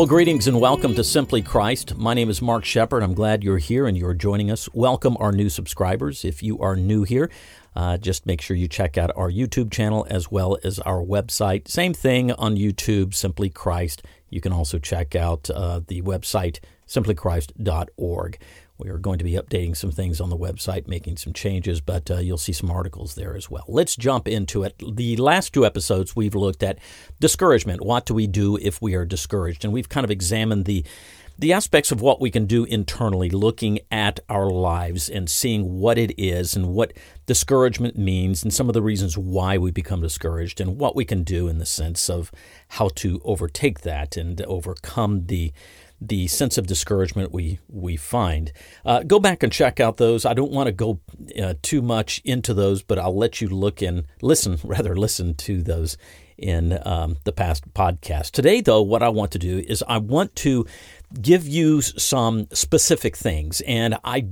Well, greetings and welcome to Simply Christ. My name is Mark Shepard. I'm glad you're here and you're joining us. Welcome our new subscribers. If you are new here, uh, just make sure you check out our YouTube channel as well as our website. Same thing on YouTube, Simply Christ. You can also check out uh, the website, simplychrist.org. We are going to be updating some things on the website, making some changes, but uh, you'll see some articles there as well. Let's jump into it. The last two episodes, we've looked at discouragement. What do we do if we are discouraged? And we've kind of examined the the aspects of what we can do internally, looking at our lives and seeing what it is and what discouragement means, and some of the reasons why we become discouraged, and what we can do in the sense of how to overtake that and overcome the the sense of discouragement we we find. Uh, go back and check out those. I don't want to go uh, too much into those, but I'll let you look and listen, rather listen to those in um, the past podcast. Today, though, what I want to do is I want to give you some specific things, and I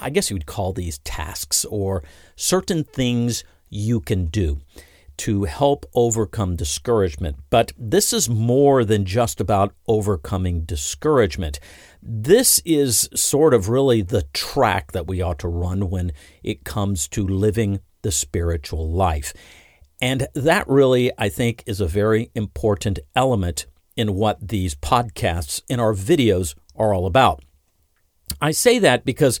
I guess you would call these tasks or certain things you can do to help overcome discouragement. But this is more than just about overcoming discouragement. This is sort of really the track that we ought to run when it comes to living the spiritual life. And that really, I think, is a very important element in what these podcasts and our videos are all about. I say that because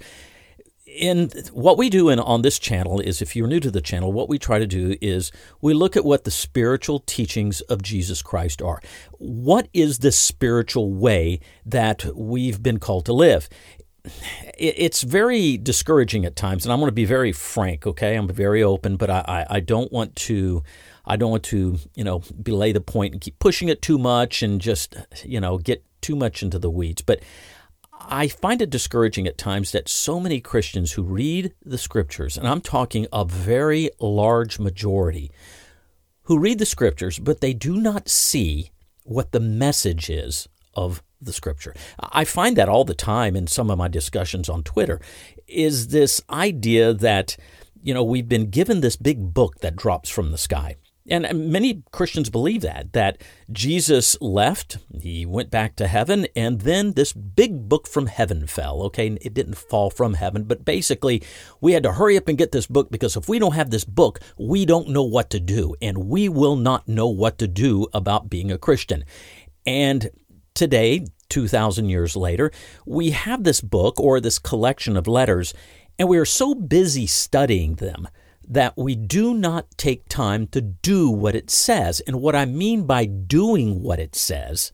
in what we do in on this channel is if you're new to the channel what we try to do is we look at what the spiritual teachings of Jesus Christ are. What is the spiritual way that we've been called to live? It's very discouraging at times and I'm going to be very frank okay? I'm very open but I, I, I don't want to I don't want to you know belay the point and keep pushing it too much and just you know get too much into the weeds. But I find it discouraging at times that so many Christians who read the scriptures, and I'm talking a very large majority, who read the scriptures, but they do not see what the message is of the scripture. I find that all the time in some of my discussions on Twitter is this idea that, you know, we've been given this big book that drops from the sky. And uh, many Christians believe that, that Jesus left, he went back to heaven, and then this big book from heaven fell. Okay, it didn't fall from heaven, but basically we had to hurry up and get this book because if we don't have this book, we don't know what to do, and we will not know what to do about being a Christian. And today, 2,000 years later, we have this book or this collection of letters, and we are so busy studying them that we do not take time to do what it says. And what I mean by doing what it says,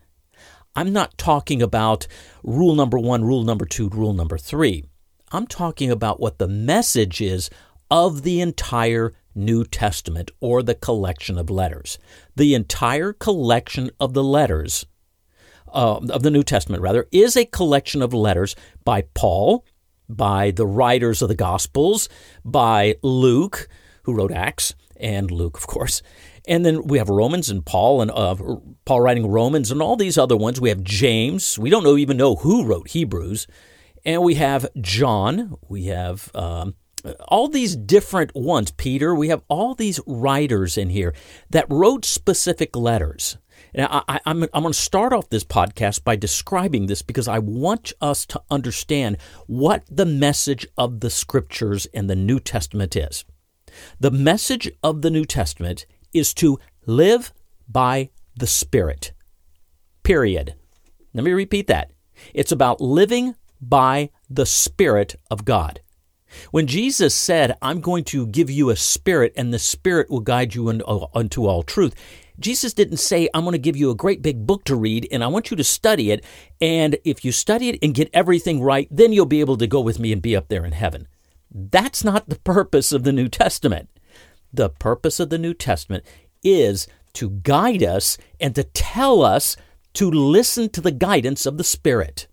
I'm not talking about rule number one, rule number two, rule number three. I'm talking about what the message is of the entire New Testament or the collection of letters. The entire collection of the letters, uh, of the New Testament, rather, is a collection of letters by Paul, by the writers of the Gospels, by Luke, who wrote Acts, and Luke, of course. And then we have Romans and Paul and uh, Paul writing Romans and all these other ones. We have James. We don't know, even know who wrote Hebrews. And we have John. We have um, all these different ones. Peter. We have all these writers in here that wrote specific letters. Now, I, am I'm, I'm going to start off this podcast by describing this because I want us to understand what the message of the scriptures in the New Testament is. The message of the New Testament is to live by the Spirit. Period. Let me repeat that. It's about living by the Spirit of God. When Jesus said, I'm going to give you a spirit and the spirit will guide you uh, unto all truth, Jesus didn't say, I'm going to give you a great big book to read and I want you to study it. And if you study it and get everything right, then you'll be able to go with me and be up there in heaven. That's not the purpose of the New Testament. The purpose of the New Testament is to guide us and to tell us to listen to the guidance of the Spirit.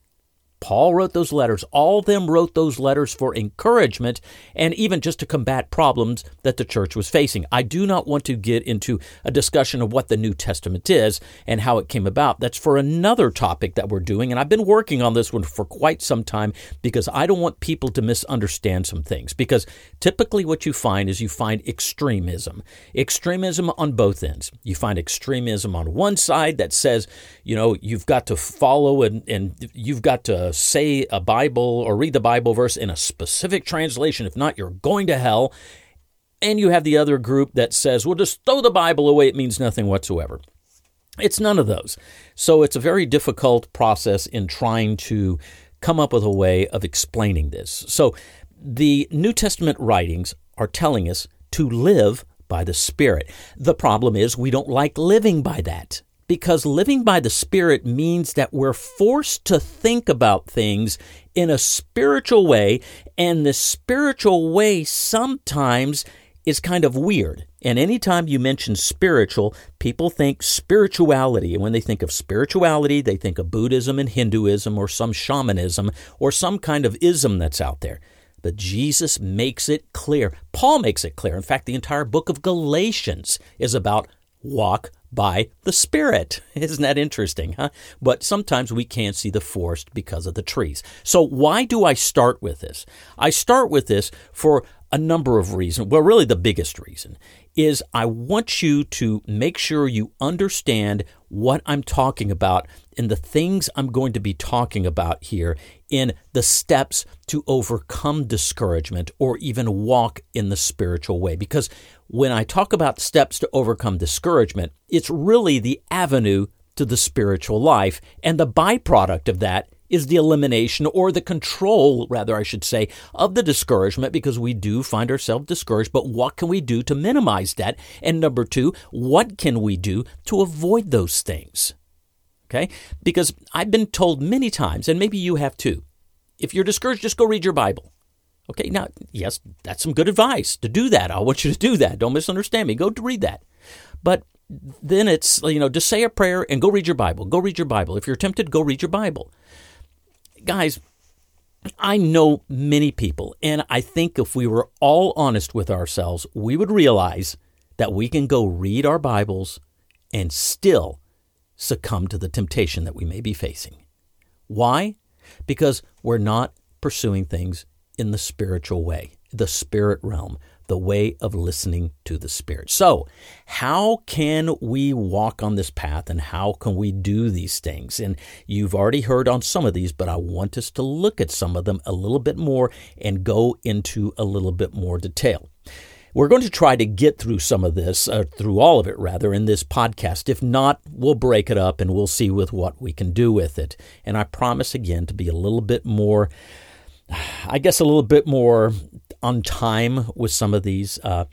Paul wrote those letters. All of them wrote those letters for encouragement and even just to combat problems that the church was facing. I do not want to get into a discussion of what the New Testament is and how it came about. That's for another topic that we're doing. And I've been working on this one for quite some time because I don't want people to misunderstand some things. Because typically what you find is you find extremism. Extremism on both ends. You find extremism on one side that says, you know, you've got to follow and, and you've got to say a Bible or read the Bible verse in a specific translation. If not, you're going to hell. And you have the other group that says, well, just throw the Bible away. It means nothing whatsoever. It's none of those. So it's a very difficult process in trying to come up with a way of explaining this. So the New Testament writings are telling us to live by the Spirit. The problem is we don't like living by that because living by the Spirit means that we're forced to think about things in a spiritual way, and the spiritual way sometimes is kind of weird. And anytime you mention spiritual, people think spirituality. And when they think of spirituality, they think of Buddhism and Hinduism or some shamanism or some kind of ism that's out there. But Jesus makes it clear. Paul makes it clear. In fact, the entire book of Galatians is about walk by the Spirit. Isn't that interesting, huh? But sometimes we can't see the forest because of the trees. So, why do I start with this? I start with this for a number of reasons. Well, really, the biggest reason is I want you to make sure you understand what I'm talking about and the things I'm going to be talking about here in the steps to overcome discouragement or even walk in the spiritual way. Because when I talk about steps to overcome discouragement, it's really the avenue to the spiritual life. And the byproduct of that is the elimination or the control, rather, I should say, of the discouragement because we do find ourselves discouraged. But what can we do to minimize that? And number two, what can we do to avoid those things? Okay? Because I've been told many times, and maybe you have too, if you're discouraged, just go read your Bible. Okay, now, yes, that's some good advice to do that. I want you to do that. Don't misunderstand me. Go to read that. But then it's, you know, just say a prayer and go read your Bible. Go read your Bible. If you're tempted, go read your Bible. Guys, I know many people, and I think if we were all honest with ourselves, we would realize that we can go read our Bibles and still succumb to the temptation that we may be facing. Why? Because we're not pursuing things in the spiritual way, the spirit realm, the way of listening to the Spirit. So, how can we walk on this path and how can we do these things? And you've already heard on some of these, but I want us to look at some of them a little bit more and go into a little bit more detail. We're going to try to get through some of this, uh, through all of it rather, in this podcast. If not, we'll break it up and we'll see with what we can do with it. And I promise again to be a little bit more I guess a little bit more on time with some of these. Uh,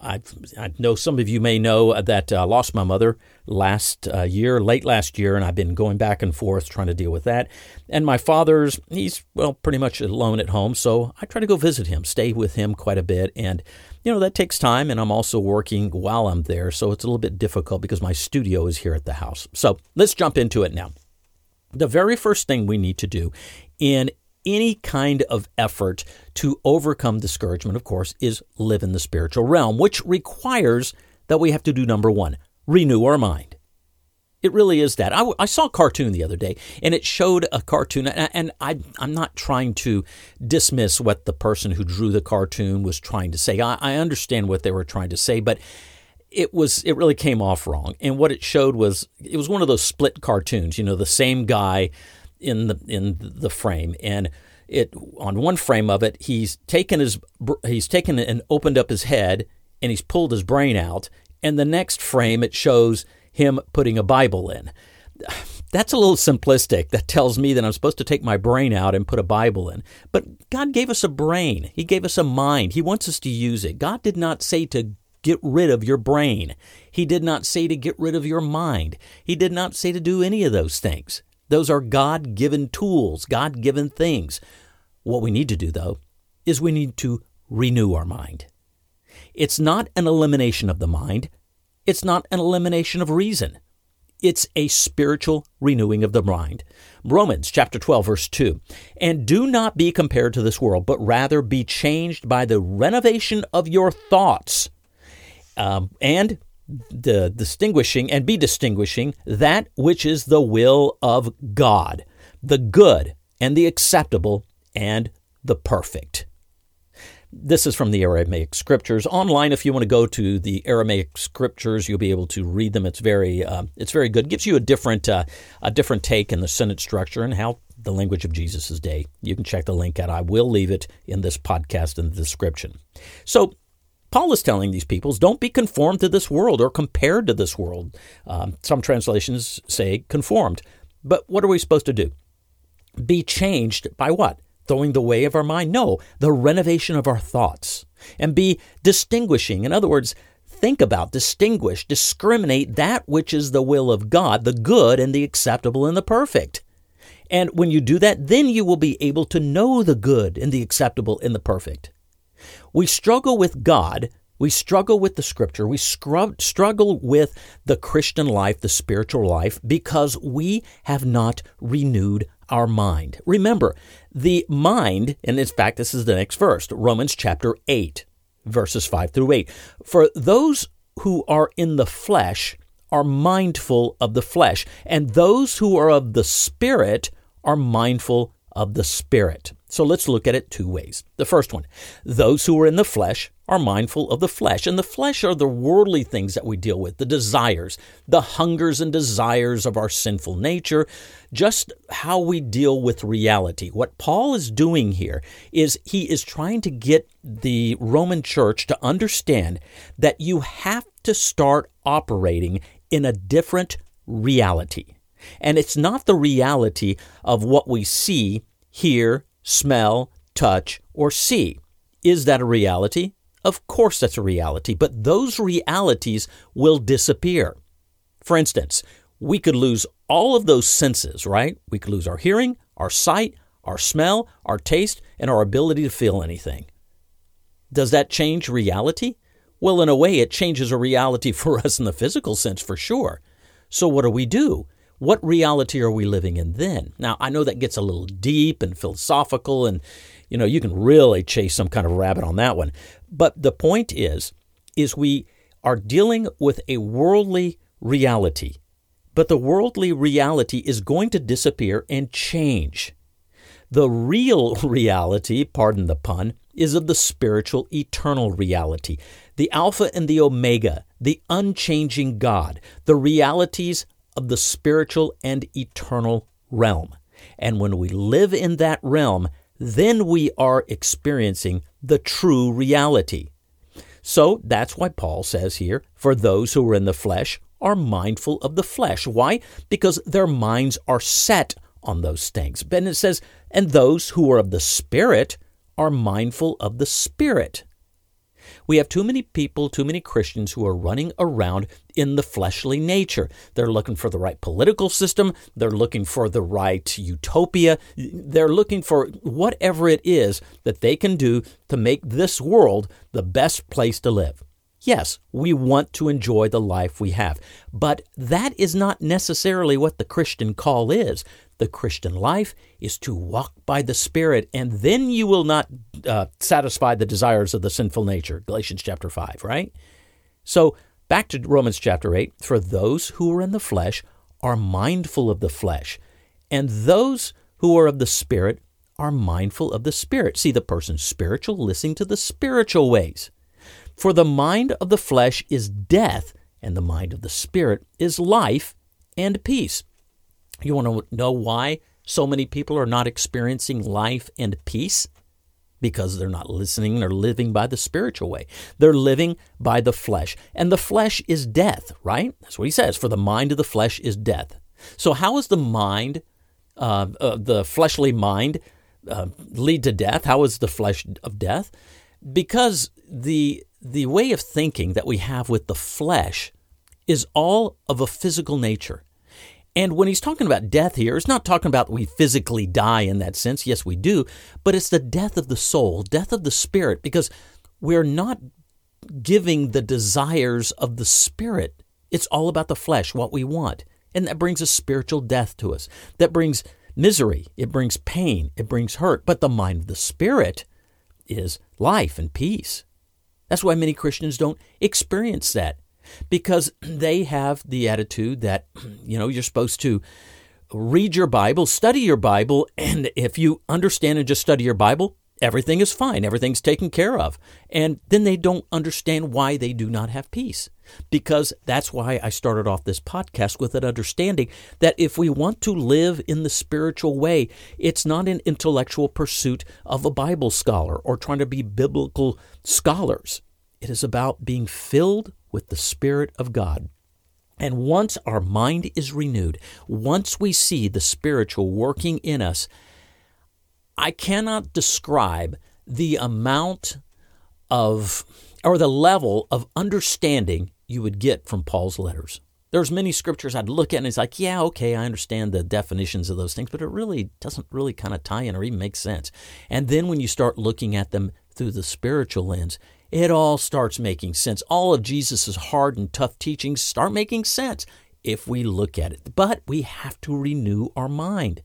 I, I, know some of you may know that I uh, lost my mother last uh, year, late last year, and I've been going back and forth trying to deal with that. And my father's, he's, well, pretty much alone at home, so I try to go visit him, stay with him quite a bit. And, you know, that takes time, and I'm also working while I'm there, so it's a little bit difficult because my studio is here at the house. So let's jump into it now. The very first thing we need to do in any kind of effort to overcome discouragement, of course, is live in the spiritual realm, which requires that we have to do number one renew our mind. It really is that. I, I, saw a cartoon the other day, and it showed a cartoon, and, and I, am not trying to dismiss what the person who drew the cartoon was trying to say. I, I understand what they were trying to say, but it was it really came off wrong. And what it showed was it was one of those split cartoons. You know, the same guy in the in the frame. And it on one frame of it he's taken his he's taken and opened up his head and he's pulled his brain out. And the next frame it shows him putting a bible in. That's a little simplistic. That tells me that i'm supposed to take my brain out and put a bible in. But god gave us a brain. He gave us a mind. He wants us to use it. God did not say to get rid of your brain. He did not say to get rid of your mind. He did not say to do any of those things those are God given tools, God given things. What we need to do, though, is we need to renew our mind. It's not an elimination of the mind, it's not an elimination of reason. It's a spiritual renewing of the mind. Romans chapter 12 verse 2. And do not be compared to this world, but rather be changed by the renovation of your thoughts. Um, and the distinguishing and be distinguishing that which is the will of God, the good and the acceptable and the perfect. This is from the Aramaic scriptures. Online, if you want to go to the Aramaic scriptures, you'll be able to read them. It's very, uh, it's very good. It gives you a different, uh, a different take in the sentence structure and how the language of Jesus' day. You can check the link out. I will leave it in this podcast in the description. So, Paul is telling these peoples, don't be conformed to this world or compared to this world. Um, some translations say conformed. But what are we supposed to do? Be changed by what? throwing the way of our mind. No, the renovation of our thoughts. And be distinguishing. In other words, think about, distinguish, discriminate that which is the will of God, the good and the acceptable and the perfect. And when you do that, then you will be able to know the good and the acceptable and the perfect. We struggle with God. We struggle with the scripture. We scrub, struggle with the Christian life, the spiritual life, because we have not renewed our mind. Remember, the mind, and in fact, this is the next verse, Romans chapter 8, verses 5 through 8. For those who are in the flesh are mindful of the flesh, and those who are of the Spirit are mindful of the Spirit. So let's look at it two ways. The first one those who are in the flesh are mindful of the flesh. And the flesh are the worldly things that we deal with, the desires, the hungers and desires of our sinful nature, just how we deal with reality. What Paul is doing here is he is trying to get the Roman church to understand that you have to start operating in a different reality. And it's not the reality of what we see, hear, smell, touch, or see. Is that a reality? Of course, that's a reality, but those realities will disappear. For instance, we could lose all of those senses, right? We could lose our hearing, our sight, our smell, our taste, and our ability to feel anything. Does that change reality? Well, in a way, it changes a reality for us in the physical sense for sure. So, what do we do? What reality are we living in then? Now, I know that gets a little deep and philosophical, and you know, you can really chase some kind of rabbit on that one. But the point is, is we are dealing with a worldly reality. But the worldly reality is going to disappear and change. The real reality, pardon the pun, is of the spiritual eternal reality, the Alpha and the Omega, the unchanging God, the realities of the spiritual and eternal realm. And when we live in that realm, then we are experiencing the true reality. So that's why Paul says here, for those who are in the flesh are mindful of the flesh. Why? Because their minds are set on those things. And it says, and those who are of the Spirit are mindful of the Spirit. We have too many people, too many Christians who are running around in the fleshly nature. They're looking for the right political system, they're looking for the right utopia, they're looking for whatever it is that they can do to make this world the best place to live. Yes, we want to enjoy the life we have, but that is not necessarily what the Christian call is. The Christian life is to walk by the Spirit, and then you will not uh, satisfy the desires of the sinful nature. Galatians chapter 5, right? So, back to Romans chapter 8 for those who are in the flesh are mindful of the flesh, and those who are of the Spirit are mindful of the Spirit. See, the person spiritual listening to the spiritual ways. For the mind of the flesh is death, and the mind of the Spirit is life and peace. You want to know why so many people are not experiencing life and peace? Because they're not listening or living by the spiritual way. They're living by the flesh. And the flesh is death, right? That's what he says. For the mind of the flesh is death. So, how is the mind, uh, uh, the fleshly mind, uh, lead to death? How is the flesh of death? Because the the way of thinking that we have with the flesh is all of a physical nature. And when he's talking about death here, it's not talking about we physically die in that sense. Yes, we do. But it's the death of the soul, death of the spirit, because we're not giving the desires of the spirit. It's all about the flesh, what we want. And that brings a spiritual death to us. That brings misery. It brings pain. It brings hurt. But the mind of the Spirit is life and peace. That's why many Christians don't experience that because they have the attitude that, you know, you're supposed to read your Bible, study your Bible, and if you understand and just study your Bible, everything is fine, everything's taken care of. And then they don't understand why they do not have peace. Because that's why I started off this podcast with an understanding that if we want to live in the spiritual way, it's not an intellectual pursuit of a Bible scholar or trying to be biblical scholars. It is about being filled with the Spirit of God. And once our mind is renewed, once we see the spiritual working in us, I cannot describe the amount of or the level of understanding you would get from Paul's letters. There's many scriptures I'd look at and it's like, yeah, okay, I understand the definitions of those things, but it really doesn't really kind of tie in or even make sense. And then when you start looking at them through the spiritual lens, it all starts making sense. All of Jesus' hard and tough teachings start making sense if we look at it. But we have to renew our mind.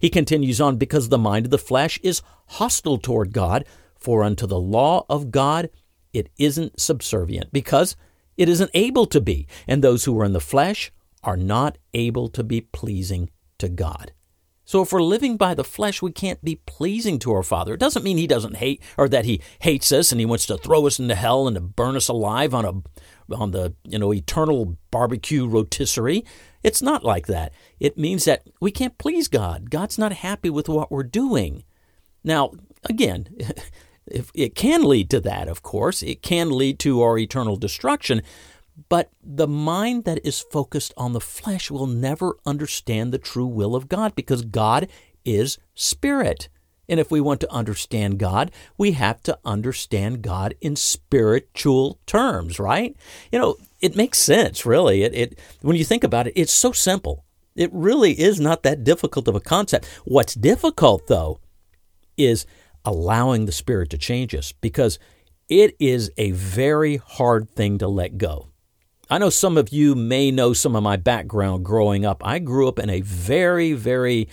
He continues on, because the mind of the flesh is hostile toward God, for unto the law of God it isn't subservient, because it isn't able to be. And those who are in the flesh are not able to be pleasing to God. So if we're living by the flesh, we can't be pleasing to our Father. It doesn't mean He doesn't hate or that He hates us and He wants to throw us into hell and to burn us alive on a on the you know eternal barbecue rotisserie. It's not like that. It means that we can't please God. God's not happy with what we're doing. Now, again, it can lead to that, of course, it can lead to our eternal destruction. But the mind that is focused on the flesh will never understand the true will of God because God is spirit. And if we want to understand God, we have to understand God in spiritual terms, right? You know, it makes sense, really. It, it when you think about it, it's so simple. It really is not that difficult of a concept. What's difficult though is allowing the spirit to change us because it is a very hard thing to let go. I know some of you may know some of my background growing up. I grew up in a very, very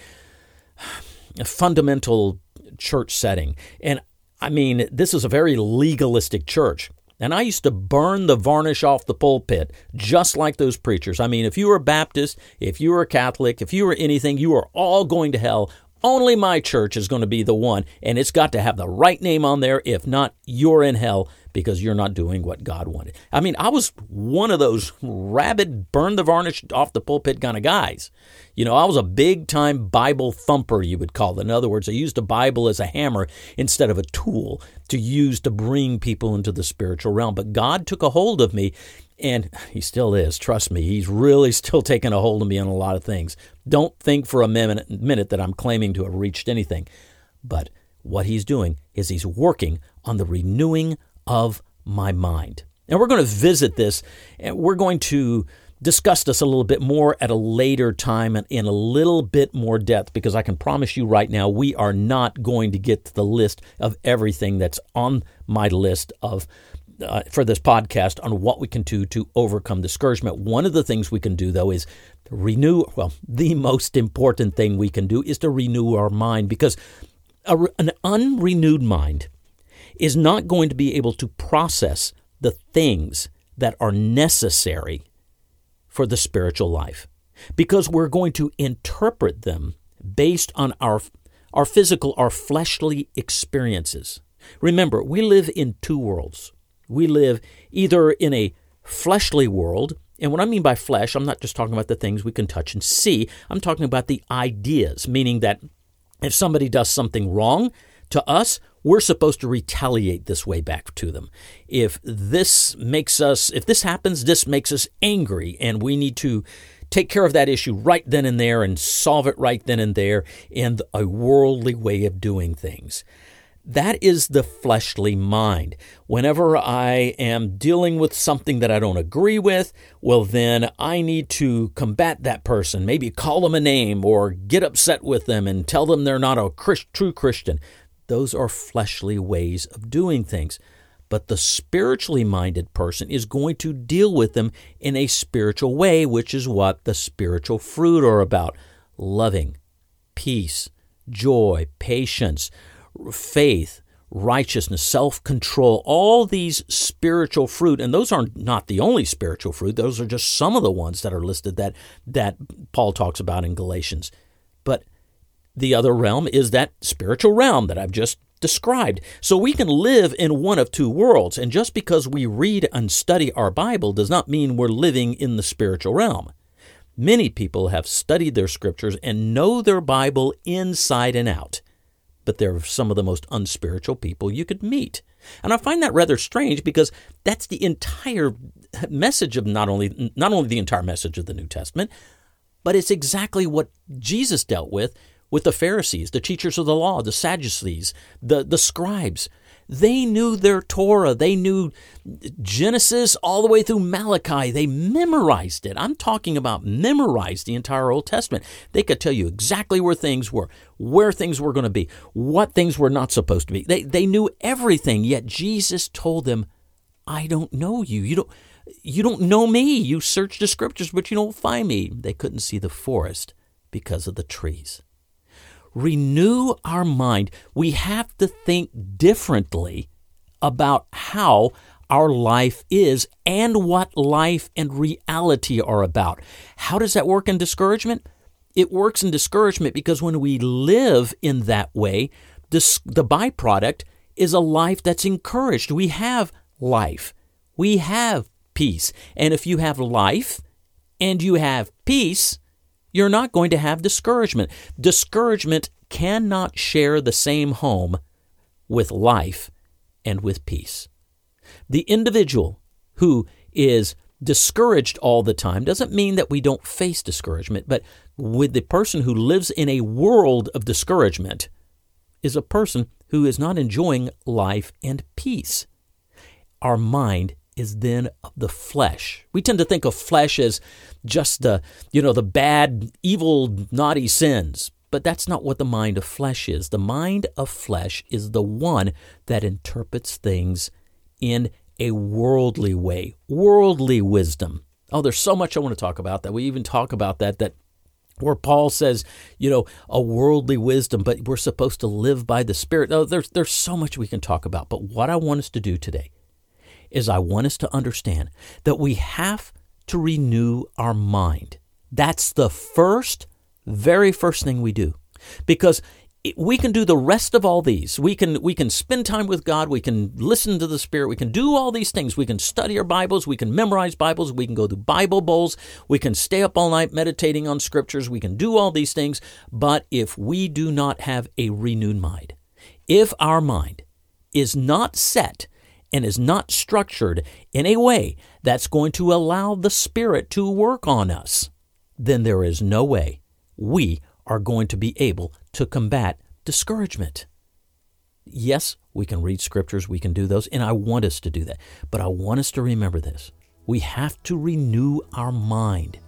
fundamental church setting. And I mean, this is a very legalistic church. And I used to burn the varnish off the pulpit, just like those preachers. I mean, if you were a Baptist, if you were a Catholic, if you were anything, you are all going to hell. Only my church is going to be the one, and it's got to have the right name on there. If not, you're in hell because you're not doing what God wanted. I mean, I was one of those rabid, burn the varnish off the pulpit kind of guys. You know, I was a big time Bible thumper, you would call it. In other words, I used the Bible as a hammer instead of a tool to use to bring people into the spiritual realm. But God took a hold of me, and He still is. Trust me, He's really still taking a hold of me on a lot of things. Don't think for a minute, minute that I'm claiming to have reached anything. But what He's doing is He's working on the renewing of my mind. And we're going to visit this and we're going to discuss this a little bit more at a later time and in a little bit more depth because I can promise you right now we are not going to get to the list of everything that's on my list of uh, for this podcast on what we can do to overcome discouragement. One of the things we can do though is renew well the most important thing we can do is to renew our mind because a, an unrenewed mind is not going to be able to process the things that are necessary for the spiritual life because we're going to interpret them based on our our physical our fleshly experiences remember we live in two worlds we live either in a fleshly world and what I mean by flesh, I'm not just talking about the things we can touch and see. I'm talking about the ideas, meaning that if somebody does something wrong to us, we're supposed to retaliate this way back to them. If this makes us, if this happens, this makes us angry, and we need to take care of that issue right then and there and solve it right then and there in a worldly way of doing things. That is the fleshly mind. Whenever I am dealing with something that I don't agree with, well, then I need to combat that person, maybe call them a name or get upset with them and tell them they're not a Christ, true Christian. Those are fleshly ways of doing things. But the spiritually minded person is going to deal with them in a spiritual way, which is what the spiritual fruit are about loving, peace, joy, patience, faith, righteousness, self control, all these spiritual fruit, and those are not the only spiritual fruit, those are just some of the ones that are listed that, that Paul talks about in Galatians. But the other realm is that spiritual realm that I've just described. So we can live in one of two worlds, and just because we read and study our Bible does not mean we're living in the spiritual realm. Many people have studied their scriptures and know their Bible inside and out but they're some of the most unspiritual people you could meet. And I find that rather strange because that's the entire message of not only not only the entire message of the New Testament, but it's exactly what Jesus dealt with with the Pharisees, the teachers of the law, the Sadducees, the, the scribes. They knew their Torah. They knew Genesis all the way through Malachi. They memorized it. I'm talking about memorized the entire Old Testament. They could tell you exactly where things were, where things were going to be, what things were not supposed to be. They, they knew everything, yet Jesus told them, I don't know you. You don't, you don't know me. You search the scriptures, but you don't find me. They couldn't see the forest because of the trees renew our mind. We have to think differently about how our life is and what life and reality are about. How does that work in discouragement? It works in discouragement because when we live in that way, this, the byproduct is a life that's encouraged. We have life, we have peace. And if you have life and you have peace, you're not going to have discouragement. Discouragement cannot share the same home with life and with peace. The individual who is discouraged all the time doesn't mean that we don't face discouragement, but with the person who lives in a world of discouragement is a person who is not enjoying life and peace. Our mind is then of the flesh. We tend to think of flesh as just the, you know, the bad, evil, naughty sins. But that's not what the mind of flesh is. The mind of flesh is the one that interprets things in a worldly way, worldly wisdom. Oh, there's so much I want to talk about that. We even talk about that, that where Paul says, you know, a worldly wisdom, but we're supposed to live by the Spirit. Oh, there's, there's so much we can talk about. But what I want us to do today is I want us to understand that we have to renew our mind. That's the first, very first thing we do. Because we can do the rest of all these. We can we can spend time with God, we can listen to the Spirit, we can do all these things. We can study our Bibles, we can memorize Bibles, we can go to Bible bowls, we can stay up all night meditating on scriptures, we can do all these things, but if we do not have a renewed mind, if our mind is not set and is not structured in a way that's going to allow the Spirit to work on us, then there is no way we are going to be able to combat discouragement. Yes, we can read scriptures, we can do those, and I want us to do that. But I want us to remember this. We have to renew our mind.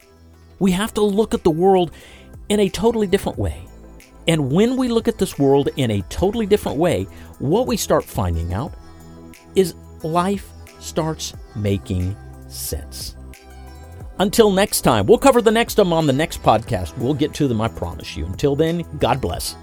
We have to look at the world in a totally different way. And when we look at this world in a totally different way, what we start finding out is life starts making sense. Until next time, we'll cover the next them on the next podcast. We'll get to them, I promise you. Until then, God bless.